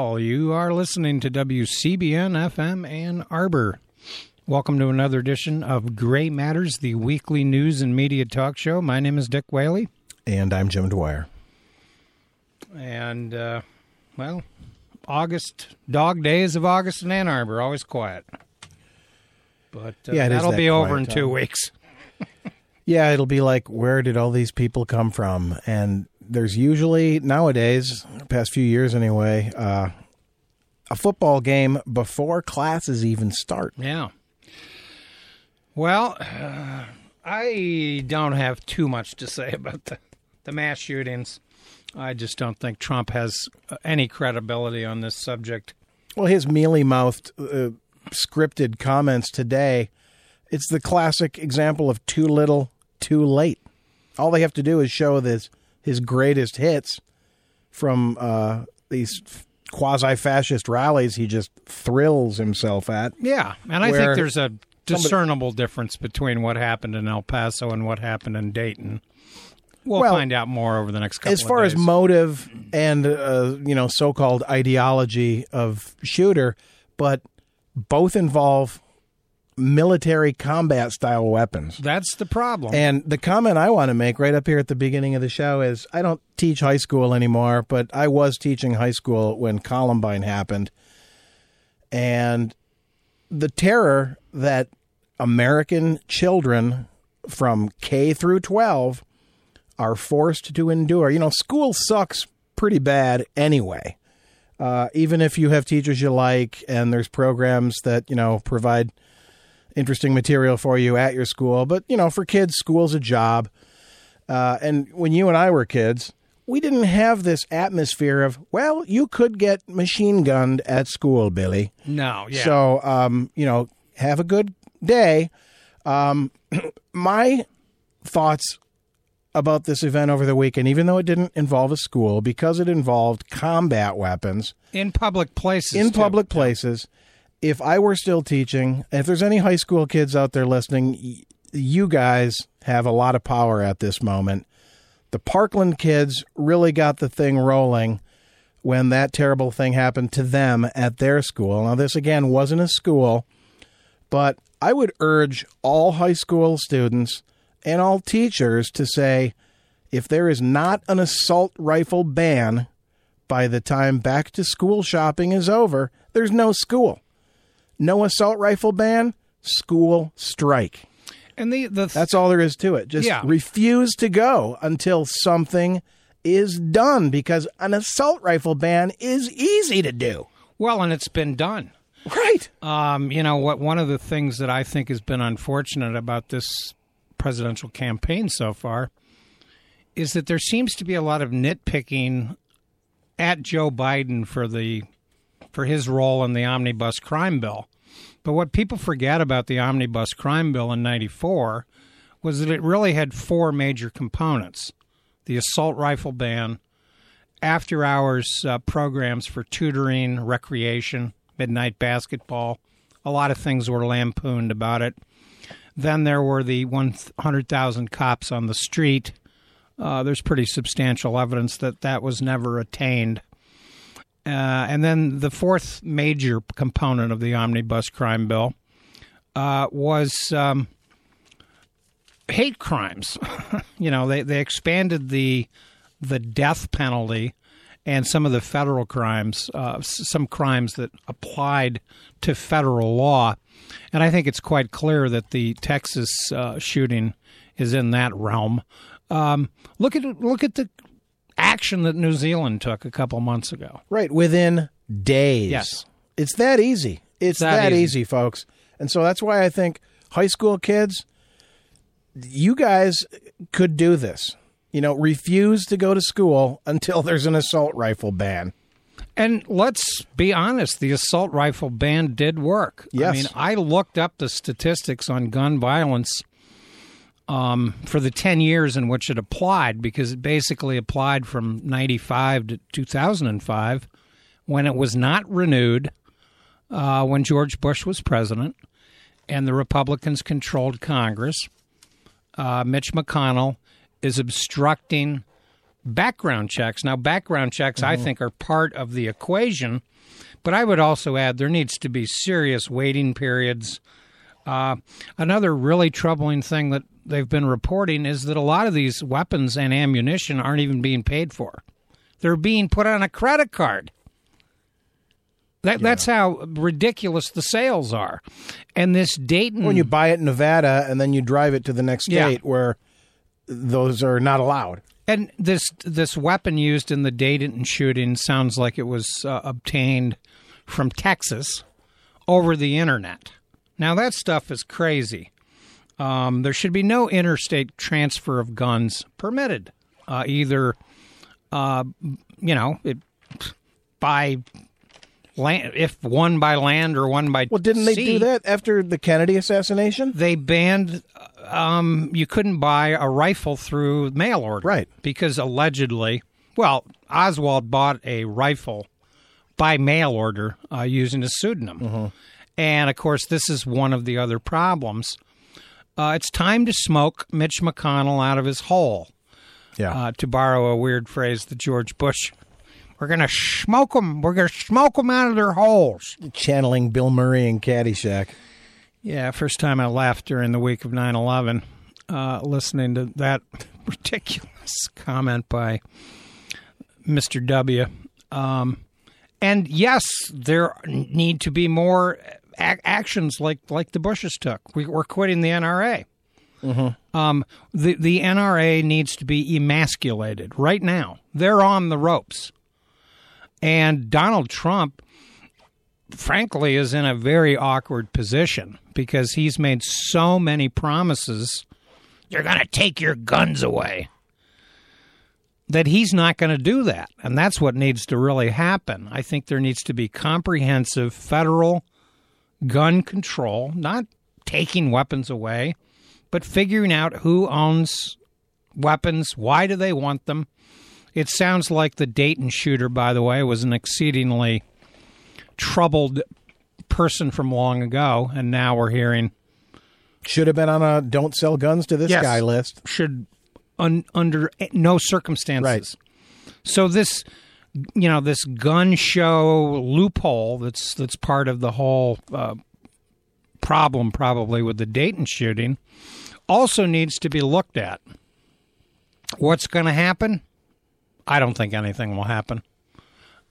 Alrighty, well, you are listening to WCBN FM Ann Arbor. Welcome to another edition of Gray Matters, the weekly news and media talk show. My name is Dick Whaley. And I'm Jim Dwyer. And, uh, well, August, dog days of August in Ann Arbor, always quiet. But uh, Yeah, that'll that be over in quiet two weeks. Yeah, it'll be like, where did all these people come from? And there's usually, nowadays, past few years anyway, uh, a football game before classes even start. Yeah. Well, uh, I don't have too much to say about the, the mass shootings. I just don't think Trump has uh, any credibility on this subject. Well, his mealy mouthed, uh, scripted comments today, it's the classic example of too little, too late. All they have to do is show this, his greatest hits from uh, these quasi fascist rallies he just thrills himself at. Yeah, and I think there's a discernible difference between what happened in El Paso and what happened in Dayton. We'll, Well, find out more over the next couple as far as motive and uh, you know so-called ideology of shooter but both involve military combat style weapons That's the problem. and the comment i want to make right up here at the beginning of the show is i don't teach high school anymore but i was teaching high school when columbine happened and the terror that american children from k through 12 are forced to endure. You know, school sucks pretty bad anyway. Uh, even if you have teachers you like and there's programs that, you know, provide interesting material for you at your school. But, you know, for kids, school's a job. Uh, and when you and I were kids, we didn't have this atmosphere of, well, you could get machine gunned at school, Billy. no, yeah. So, um, you know, have a good day. Um, my thoughts about this event over the weekend, even though it didn't involve a school, because it involved combat weapons in public places. in too. public places, if I were still teaching, if there's any high school kids out there listening, you guys have a lot of power at this moment. The Parkland kids really got the thing rolling when that terrible thing happened to them at their school. Now, this again wasn't a school, but I would urge all high school students and all teachers to say if there is not an assault rifle ban by the time back to school shopping is over, there's no school. No assault rifle ban, school strike. And the the That's all there is to it. Just Yeah. refuse to go until something is done because an assault rifle ban is easy to do. well, and it's been done. Right. Um, you know what? One of the things that I think has been unfortunate about this presidential campaign so far is that there seems to be a lot of nitpicking at Joe Biden for the for his role in the omnibus crime bill. But what people forget about the omnibus crime bill in '94 was that it really had four major components: the assault rifle ban, after hours uh, programs for tutoring, recreation, midnight basketball. A lot of things were lampooned about it. Then there were the 100,000 cops on the street. Uh, there's pretty substantial evidence that that was never attained. Uh, and then the fourth major component of the omnibus crime bill uh, was um, hate crimes. you know, they, they expanded the the death penalty and some of the federal crimes, uh, some crimes that applied to federal law. And I think it's quite clear that the Texas uh, shooting is in that realm. Um, look at look at the action that New Zealand took a couple months ago. Right. Within days. Yes. It's that easy. It's that that, easy. easy. folks. And so that's why I think high school kids, you guys could do this. You know, refuse to go to school until there's an assault rifle ban. And let's be honest, the assault rifle ban did work. Yes. I mean, I looked up the statistics on gun violence um, for the 10 years in which it applied because it basically applied from 95 to 2005 when it was not renewed uh, when George Bush was president and the Republicans controlled Congress. Uh, Mitch McConnell is obstructing background checks. Now, background checks, Mm-hmm. I think, are part of the equation, but I would also add there needs to be serious waiting periods. Uh, another really troubling thing that they've been reporting is that a lot of these weapons and ammunition aren't even being paid for. They're being put on a credit card. That, That's how ridiculous the sales are. And this Dayton. When you buy it in Nevada and then you drive it to the next Yeah. state where those are not allowed. And this this weapon used in the Dayton shooting sounds like it was uh, obtained from Texas over the internet. Now that stuff is crazy. Um, there should be no interstate transfer of guns permitted, uh, either uh, you know it, by land if one by land or one by Well, didn't they do that after the Kennedy assassination? they banned um, you couldn't buy a rifle through mail order. Right. because allegedly well oswald bought a rifle by mail order uh, using a pseudonym. And of course this is one of the other problems uh, it's time to smoke mitch mcconnell out of his hole Yeah. uh, to borrow a weird phrase that george bush we're going to smoke them we're going to smoke them out of their holes Channeling Bill Murray and Caddyshack. Yeah, first time I laughed during the week of 9 11, uh, listening to that ridiculous comment by Mr. W. Um, and yes, there need to be more ac- actions like, like the Bushes took. We, we're quitting the NRA. Um, the, the NRA needs to be emasculated right now. They're on the ropes. And Donald Trump frankly is in a very awkward position because he's made so many promises you're going to take your guns away that he's not going to do that and that's what needs to really happen i think there needs to be comprehensive federal gun control not taking weapons away but figuring out who owns weapons why do they want them it sounds like the dayton shooter by the way was an exceedingly troubled person from long ago, and now we're hearing Should have been on a don't sell guns to this Yes. guy list. should un, under no circumstances. Right. So this, you know, this gun show loophole that's that's part of the whole uh, problem, probably with the Dayton shooting, also needs to be looked at. What's going to happen? I don't think anything will happen.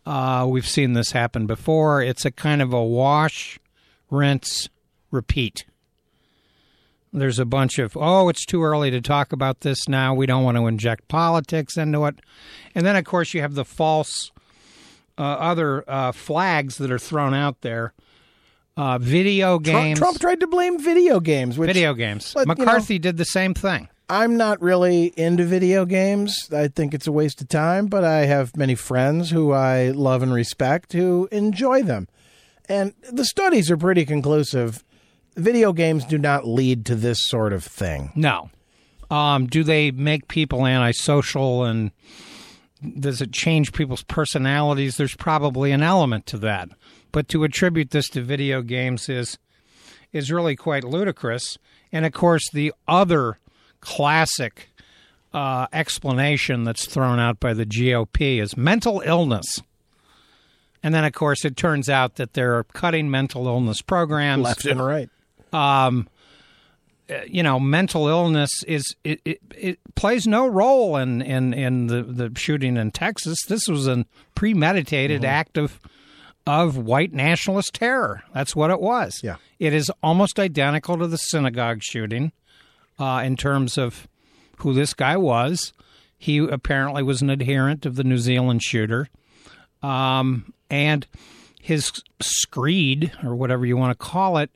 Uh, we've seen this happen before. It's a kind of a wash, rinse, repeat. There's a bunch of, oh, it's too early to talk about this now. We don't want to inject politics into it. And then, of course, you have the false uh, other uh, flags that are thrown out there. Uh, video games. Trump tried to blame video games, which video games. But, you know- McCarthy did the same thing. I'm not really into video games. I think it's a waste of time, but I have many friends who I love and respect who enjoy them. And the studies are pretty conclusive. Video games do not lead to this sort of thing. No. Um, do they make people antisocial and does it change people's personalities? There's probably an element to that. But to attribute this to video games is is really quite ludicrous. And of course, the other classic uh, explanation that's thrown out by the GOP is mental illness. And then, of course, it turns out that they're cutting mental illness programs Left and right. You know, mental illness is it, it, it plays no role in, in, in the, the shooting in Texas. This was a premeditated act of of white nationalist terror. That's what it was. Yeah. It is almost identical to the synagogue shooting uh, in terms of who this guy was. He apparently was an adherent of the New Zealand shooter. Um, and his screed, or whatever you want to call it,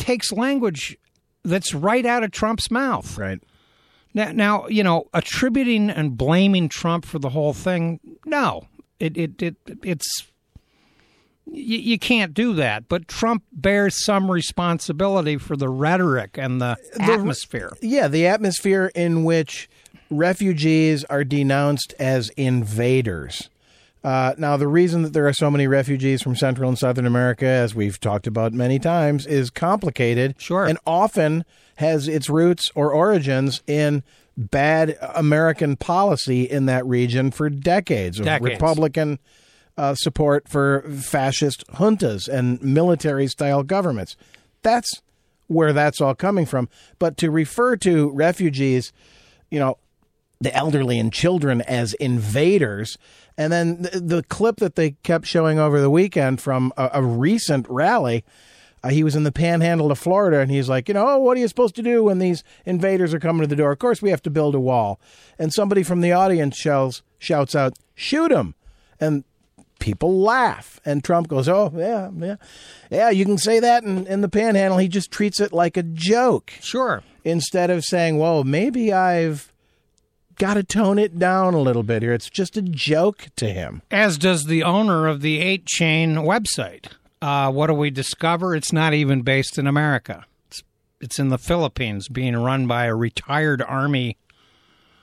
takes language that's right out of Trump's mouth. Right. Now, now you know, attributing and blaming Trump for the whole thing, no, it it, it it's you, you can't do that. But Trump bears some responsibility for the rhetoric and the, atmosphere. Yeah, the atmosphere in which refugees are denounced as invaders. Uh, now, the reason that there are so many refugees from Central and Southern America, as we've talked about many times, is complicated. Sure. And often has its roots or origins in bad American policy in that region for decades of Decades. Republican uh, support for fascist juntas and military style governments. That's where that's all coming from. But to refer to refugees, you know, the elderly and children as invaders. And then the, the clip that they kept showing over the weekend from a, a recent rally, uh, he was in the panhandle of Florida and he's like, you know, oh, what are you supposed to do when these invaders are coming to the door? Of course, we have to build a wall. And somebody from the audience shouts, shouts out, shoot them. And people laugh. And Trump goes, oh, yeah, yeah. Yeah, you can say that in, in the panhandle. He just treats it like a joke Sure. instead of saying, well, maybe I've got to tone it down a little bit here. It's just a joke to him. As does the owner of the 8chan website. Uh, what do we discover? It's not even based in America. It's, it's in the Philippines, being run by a retired Army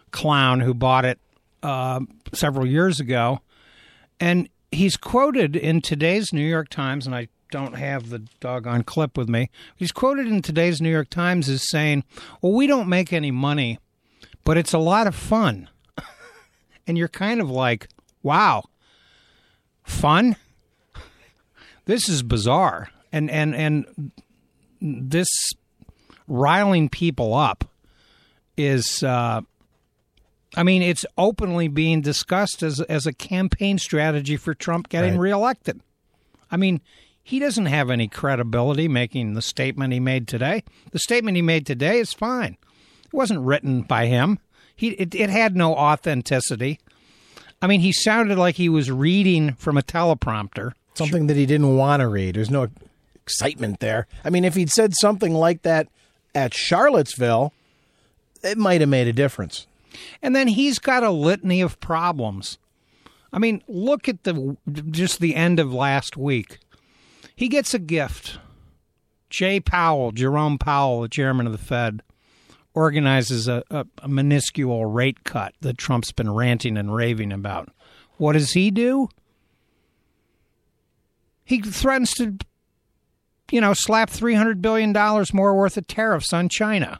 clown who bought it uh, several years ago. And he's quoted in today's New York Times, and I don't have the doggone clip with me. He's quoted in today's New York Times as saying, Well, we don't make any money, but it's a lot of fun. and you're kind of like, Wow, fun? This is bizarre. And, and, and this riling people up is. Uh, I mean, it's openly being discussed as as a campaign strategy for Trump getting Right. reelected. I mean, he doesn't have any credibility making the statement he made today. The statement he made today is fine. It wasn't written by him. He it, it had no authenticity. I mean, he sounded like he was reading from a teleprompter. Something that he didn't want to read. There's no excitement there. I mean, if he'd said something like that at Charlottesville, it might have made a difference. And then he's got a litany of problems. I mean, look at the just the end of last week. He gets a gift. Jay Powell, Jerome Powell, the chairman of the Fed, organizes a, a, a minuscule rate cut that Trump's been ranting and raving about. What does he do? He threatens to, you know, slap $300 billion more worth of tariffs on China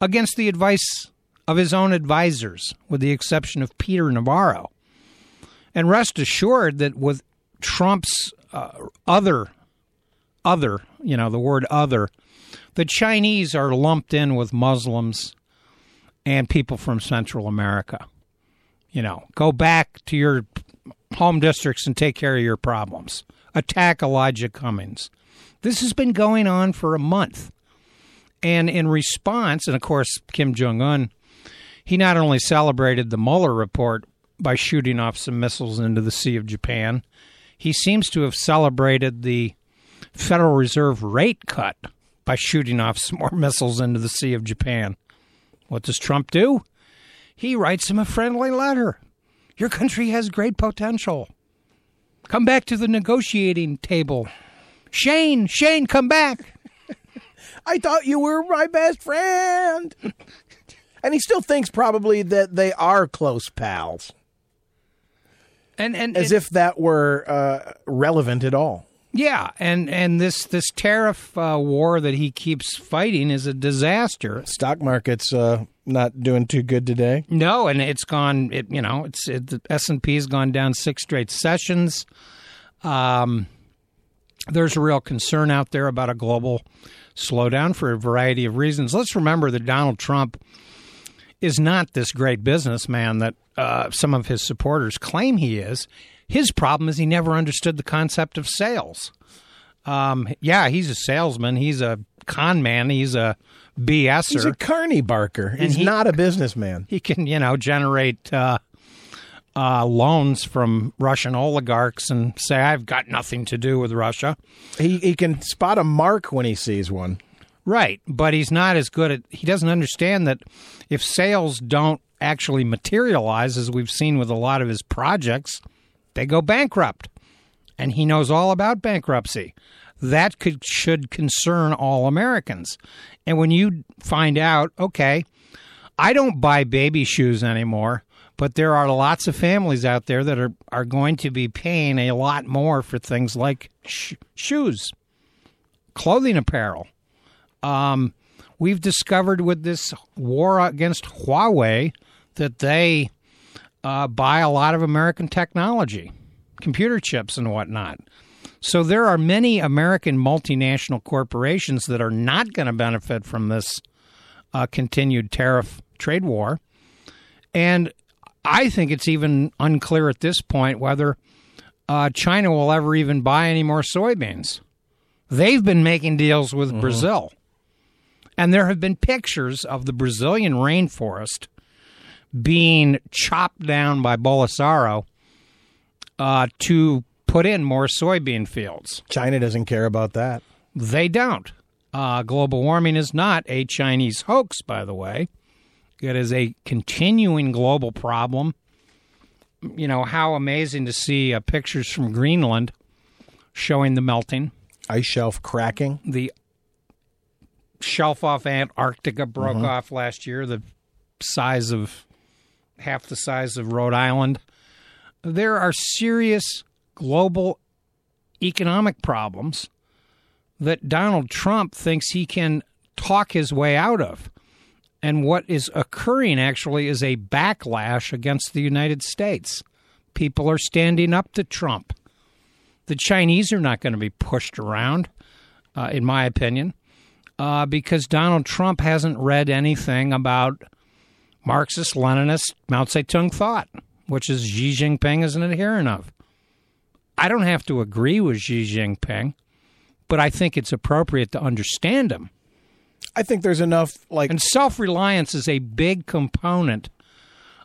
against the advice of his own advisors, with the exception of Peter Navarro. And rest assured that with Trump's uh, other, other, you know, the word other, the Chinese are lumped in with Muslims and people from Central America. You know, go back to your home districts and take care of your problems. Attack Elijah Cummings. This has been going on for a month. And in response, and of course, Kim Jong un, he not only celebrated the Mueller report by shooting off some missiles into the Sea of Japan, he seems to have celebrated the Federal Reserve rate cut by shooting off some more missiles into the Sea of Japan. What does Trump do? He writes him a friendly letter. Your country has great potential. Come back to the negotiating table. Shane, Shane, come back. I thought you were my best friend. and he still thinks probably that they are close pals, And and as if that were uh, relevant at all. Yeah, and and this this tariff uh, war that he keeps fighting is a disaster. Stock market's uh, not doing too good today. No, and it's gone. It you know it's it, the S and P has gone down six straight sessions. Um, there's a real concern out there about a global slowdown for a variety of reasons. Let's remember that Donald Trump is not this great businessman that uh, some of his supporters claim he is. His problem is he never understood the concept of sales. Um, yeah, he's a salesman. He's a con man. He's a BSer. He's a carny barker. He's he- not a businessman. he can, you know, generate uh, uh, loans from Russian oligarchs and say, I've got nothing to do with Russia. He he can spot a mark when he sees one. Right. But he's not as good at, he doesn't understand that if sales don't actually materialize, as we've seen with a lot of his projects, they go bankrupt. And he knows all about bankruptcy. That could should concern all Americans. And when you find out, okay, I don't buy baby shoes anymore, but there are lots of families out there that are, are going to be paying a lot more for things like sh- shoes, clothing apparel. Um, We've discovered with this war against Huawei that they uh, buy a lot of American technology, computer chips and whatnot. So there are many American multinational corporations that are not going to benefit from this uh, continued tariff trade war. And I think it's even unclear at this point whether uh, China will ever even buy any more soybeans. They've been making deals with mm-hmm. Brazil. And there have been pictures of the Brazilian rainforest being chopped down by Bolsonaro uh, to put in more soybean fields. China doesn't care about that. They don't. Uh, global warming is not a Chinese hoax, by the way. It is a continuing global problem. You know, how amazing to see uh, pictures from Greenland showing the melting. Ice shelf cracking. The shelf off Antarctica broke mm-hmm. off last year, the size of half the size of Rhode Island. There are serious global economic problems that Donald Trump thinks he can talk his way out of. And what is occurring actually is a backlash against the United States. People are standing up to Trump. The Chinese are not going to be pushed around, uh, in my opinion uh, because Donald Trump hasn't read anything about Marxist Leninist Mao Zedong thought, which is Xi Jinping is an adherent of. I don't have to agree with Xi Jinping, but I think it's appropriate to understand him. I think there's enough like and self reliance is a big component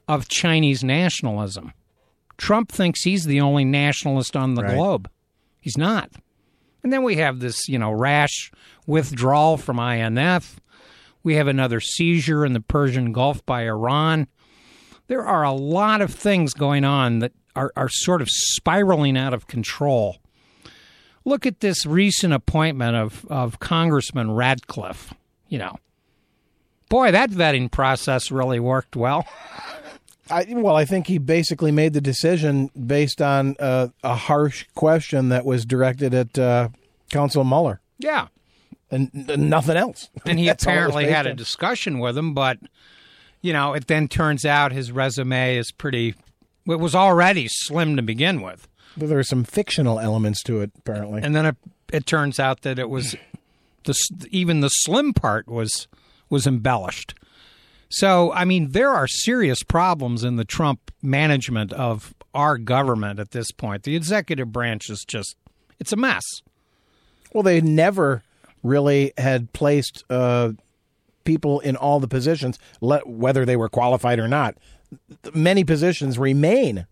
of Chinese nationalism. Trump thinks he's the only nationalist on the right. globe. He's not. And then we have this, you know, rash withdrawal from INF. We have another seizure in the Persian Gulf by Iran. There are a lot of things going on that are, are sort of spiraling out of control. Look at this recent appointment of, of Congressman Ratcliffe. You know, boy, that vetting process really worked well. I, well, I think he basically made the decision based on uh, a harsh question that was directed at uh, Counsel Mueller. Yeah, and, and nothing else. And he apparently had a discussion with him, but you know, it then turns out his resume is pretty. It was already slim to begin with. But there are some fictional elements to it, apparently. And then it, it turns out that it was the even the slim part was was embellished. So, I mean, there are serious problems in the Trump management of our government at this point. The executive branch is just it's a mess. Well, they never really had placed uh, people in all the positions, let, whether they were qualified or not. Many positions remain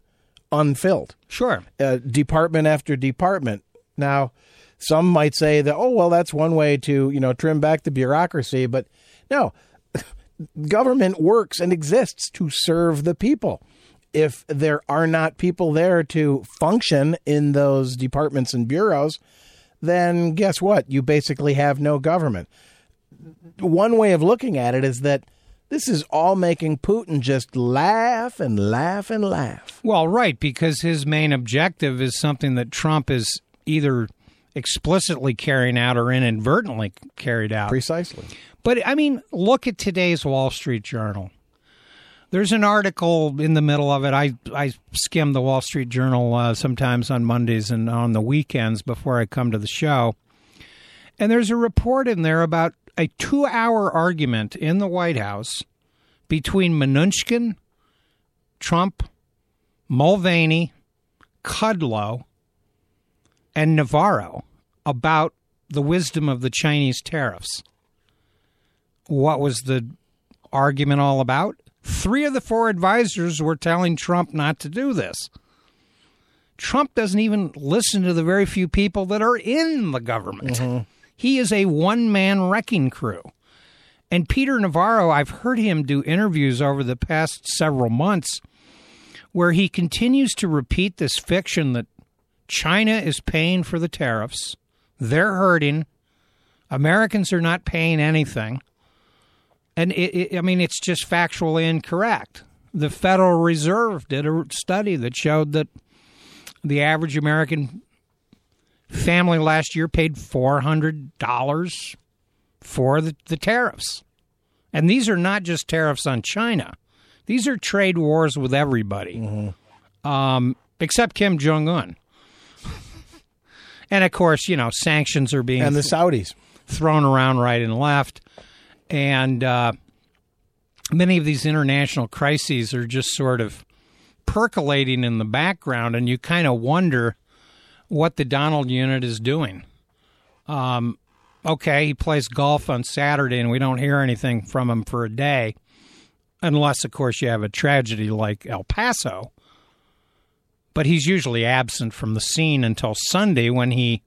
unfilled. Sure. Uh, department after department. Now, some might say that, oh, well, that's one way to, you know, trim back the bureaucracy. But no, government works and exists to serve the people. If there are not people there to function in those departments and bureaus, then guess what? You basically have no government. One way of looking at it is that this is all making Putin just laugh and laugh and laugh. Well, right, because his main objective is something that Trump is either explicitly carrying out or inadvertently carried out. Precisely. But I mean, look at today's Wall Street Journal. There's an article in the middle of it. I I skim the Wall Street Journal uh, sometimes on Mondays and on the weekends before I come to the show. And there's a report in there about a two-hour argument in the White House between Mnuchin, Trump, Mulvaney, Kudlow, and Navarro about the wisdom of the Chinese tariffs. What was the argument all about? Three of the four advisors were telling Trump not to do this. Trump doesn't even listen to the very few people that are in the government. Mm-hmm. He is a one man wrecking crew. And Peter Navarro, I've heard him do interviews over the past several months where he continues to repeat this fiction that China is paying for the tariffs, they're hurting, Americans are not paying anything. And it, it, I mean, it's just factually incorrect. The Federal Reserve did a study that showed that the average American family last year paid $400 for the, the tariffs. And these are not just tariffs on China. These are trade wars with everybody, um, except Kim Jong Un. and of course, you know, sanctions are being And the Saudis. thrown around right and left. And uh, many of these international crises are just sort of percolating in the background, and you kind of wonder what the Donald unit is doing. Um, okay, he plays golf on Saturday, and we don't hear anything from him for a day, unless, of course, you have a tragedy like El Paso. But he's usually absent from the scene until Sunday when he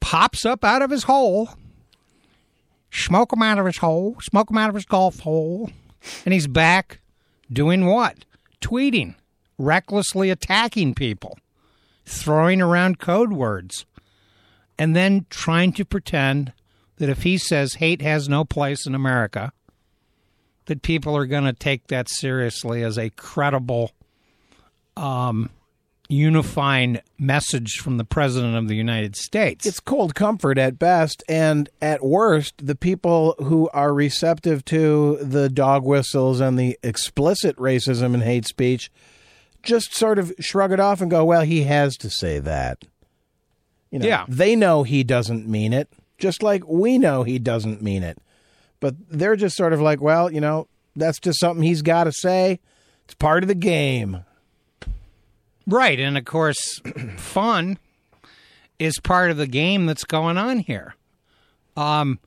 pops up out of his hole, smoke him out of his hole, smoke him out of his golf hole, and he's back doing what? Tweeting, recklessly attacking people, throwing around code words, and then trying to pretend that if he says hate has no place in America, that people are going to take that seriously as a credible um, unifying message from the president of the United States. It's cold comfort at best, and at worst, the people who are receptive to the dog whistles and the explicit racism and hate speech just sort of shrug it off and go, "Well, he has to say that." You know, Yeah. they know he doesn't mean it, just like we know he doesn't mean it. But they're just sort of like, "Well, you know, that's just something he's got to say. It's part of the game." Right, and of course, fun is part of the game that's going on here. Um,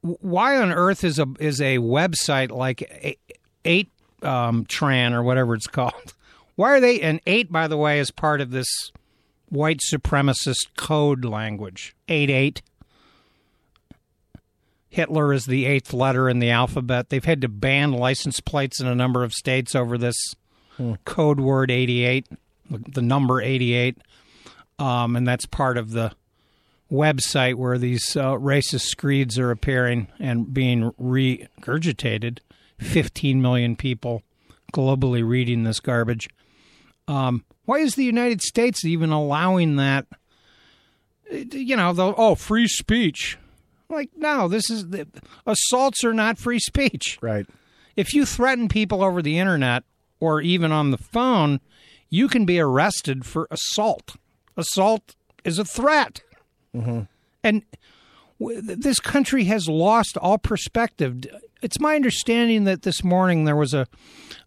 why on earth is a is a website like Eight um, Tran or whatever it's called? Why are they? And eight, by the way, is part of this white supremacist code language. Eight eight. Hitler is the eighth letter in the alphabet. They've had to ban license plates in a number of states over this code word 88, the number 88. Um, and that's part of the website where these uh, racist screeds are appearing and being regurgitated. 15 million people globally reading this garbage. Um, why is the United States even allowing that? You know, the, oh, free speech. Like, no, this is the, assaults are not free speech Right. if you threaten people over the internet or even on the phone, you can be arrested for assault. Assault is a threat. Mm-hmm. And w- th- this country has lost all perspective. It's my understanding that this morning there was a,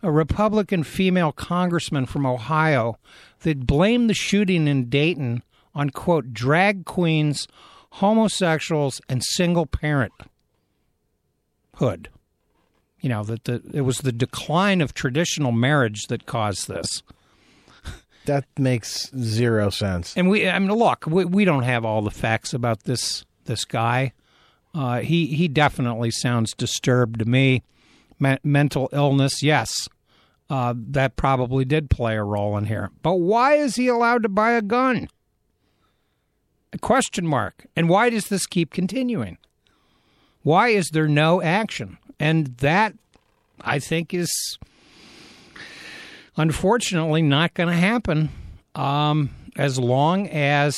a Republican female congressman from Ohio that blamed the shooting in Dayton on, quote, drag queens, homosexuals, and single parenthood you know that the it was the decline of traditional marriage that caused this. That makes zero sense. And we, I mean, look, we, we don't have all the facts about this this guy. Uh, he he definitely sounds disturbed to me. Me- mental illness, yes, uh, that probably did play a role in here. But why is he allowed to buy a gun? A question mark. And why does this keep continuing? Why is there no action? And that, I think, is unfortunately not going to happen um, as long as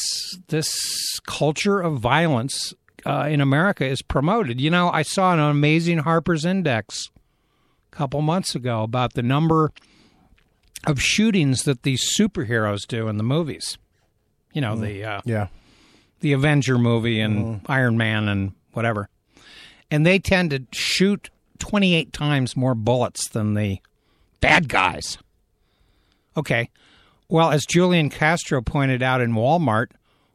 this culture of violence uh, in America is promoted. You know, I saw an amazing Harper's Index a couple months ago about the number of shootings that these superheroes do in the movies. You know, the uh, Yeah. the Avenger movie and Iron Man and whatever. And they tend to shoot 28 times more bullets than the bad guys. Okay. Well, as Julian Castro pointed out in Walmart,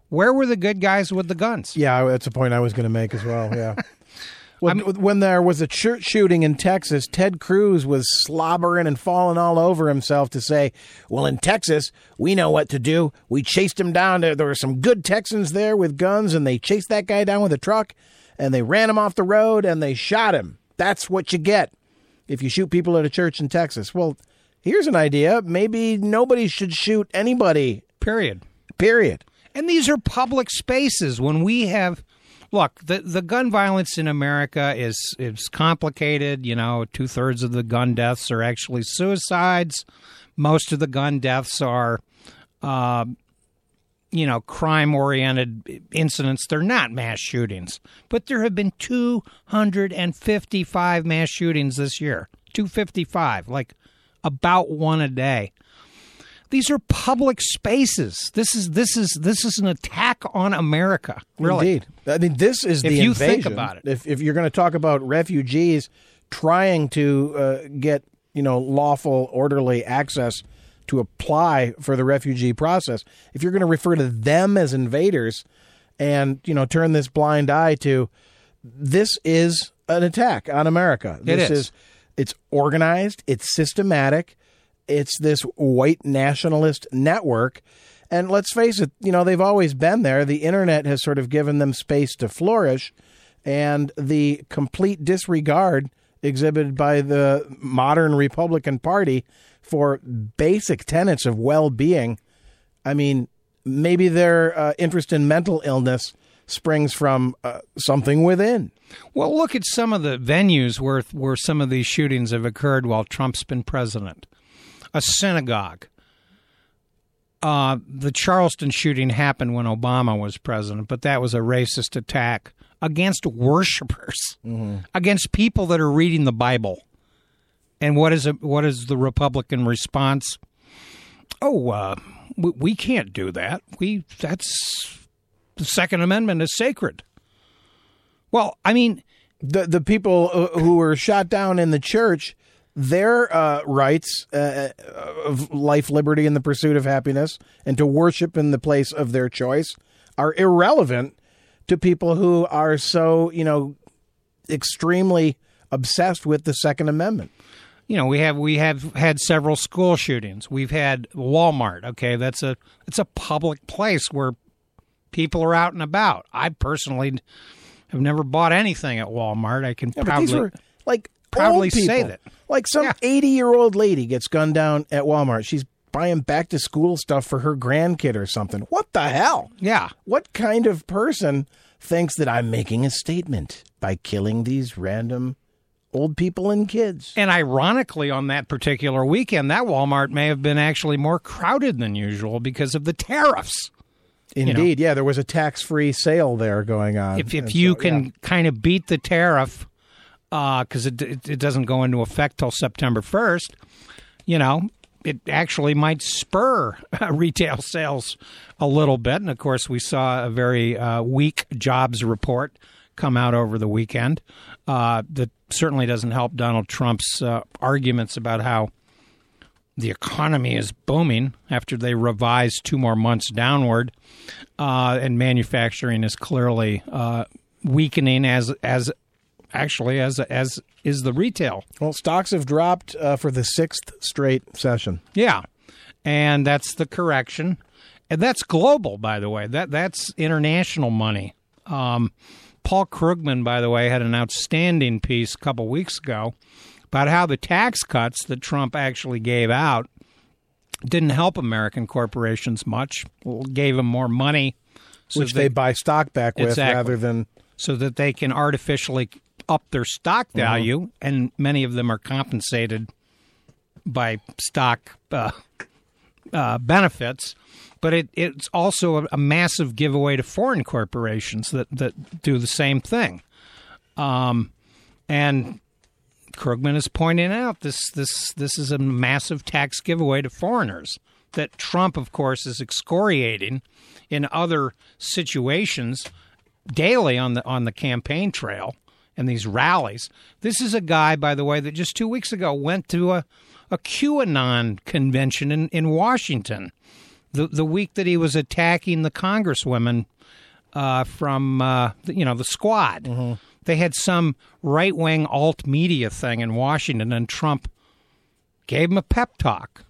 where were the good guys with the guns? Yeah, that's a point I was going to make as well. Yeah. When, when there was a church shooting in Texas, Ted Cruz was slobbering and falling all over himself to say, "Well, in Texas, we know what to do. We chased him down. There, there were some good Texans there with guns, and they chased that guy down with a truck, and they ran him off the road, and they shot him. That's what you get if you shoot people at a church in Texas." Well, here's an idea. Maybe nobody should shoot anybody. Period. Period. And these are public spaces when we have look, the the gun violence in America is is complicated, you know, two thirds of the gun deaths are actually suicides. Most of the gun deaths are uh, you know, crime oriented incidents. They're not mass shootings, but there have been 255 mass shootings this year. 255, like about one a day. These are public spaces. This is this is this is an attack on America. Really. Indeed. I mean, this is the If you invasion. think about it. If, if you're going to talk about refugees trying to uh, get, you know, lawful, orderly access to apply for the refugee process, if you're going to refer to them as invaders and, you know, turn this blind eye to this is an attack on America. It This is. it's organized, it's systematic, it's this white nationalist network. And let's face it, you know, they've always been there. The internet has sort of given them space to flourish. And the complete disregard exhibited by the modern Republican Party for basic tenets of well being. I mean, maybe their uh, interest in mental illness springs from uh, something within. Well, look at some of the venues where where some of these shootings have occurred while Trump's been president. A synagogue. Uh, the Charleston shooting happened when Obama was president, but that was a racist attack against worshipers, against people that are reading the Bible. And what is it, what is the Republican response? Oh, uh, we, we can't do that. We that's the Second Amendment is sacred. Well, I mean, the the people uh, who were shot down in the church, their uh, rights uh, of life, liberty, and the pursuit of happiness, and to worship in the place of their choice, are irrelevant to people who are so you know extremely obsessed with the Second Amendment. You know we have we have had several school shootings we've had walmart okay that's a it's a public place where people are out and about i personally have never bought anything at walmart i can Yeah, probably were like old people. say that. Like some Yeah. eighty-year-old lady gets gunned down at Walmart. She's buying back to school stuff for her grandkid or something. What the hell? yeah What kind of person thinks that I'm making a statement by killing these random old people and kids? and ironically on that particular weekend that walmart may have been actually more crowded than usual because of the tariffs Indeed, yeah, there was a tax-free sale there going on. if if you so, can yeah. kind of beat the tariff because it, it it doesn't go into effect till September first, you know, it actually might spur retail sales a little bit. And of course, we saw a very uh, weak jobs report come out over the weekend uh, that certainly doesn't help Donald Trump's uh, arguments about how the economy is booming after they revised two more months downward, uh, and manufacturing is clearly uh, weakening as as actually as as is the retail. well, stocks have dropped uh, for the sixth straight session. Yeah, and that's the correction, and that's global, by the way. That that's international money. Um, Paul Krugman, by the way, had an outstanding piece a couple weeks ago about how the tax cuts that Trump actually gave out didn't help American corporations much. Gave them more money, so which that- they buy stock back with Exactly. rather than so that they can artificially up their stock value, and many of them are compensated by stock uh, uh, benefits. But it, it's also a, a massive giveaway to foreign corporations that, that do the same thing. Um, and Krugman is pointing out this this this is a massive tax giveaway to foreigners that Trump, of course, is excoriating in other situations daily on the on the campaign trail and these rallies. This is a guy, by the way, that just two weeks ago went to a a QAnon convention in, in Washington. The the week that he was attacking the congresswomen uh, from uh, you know the squad. They had some right wing alt media thing in Washington, and Trump gave him a pep talk.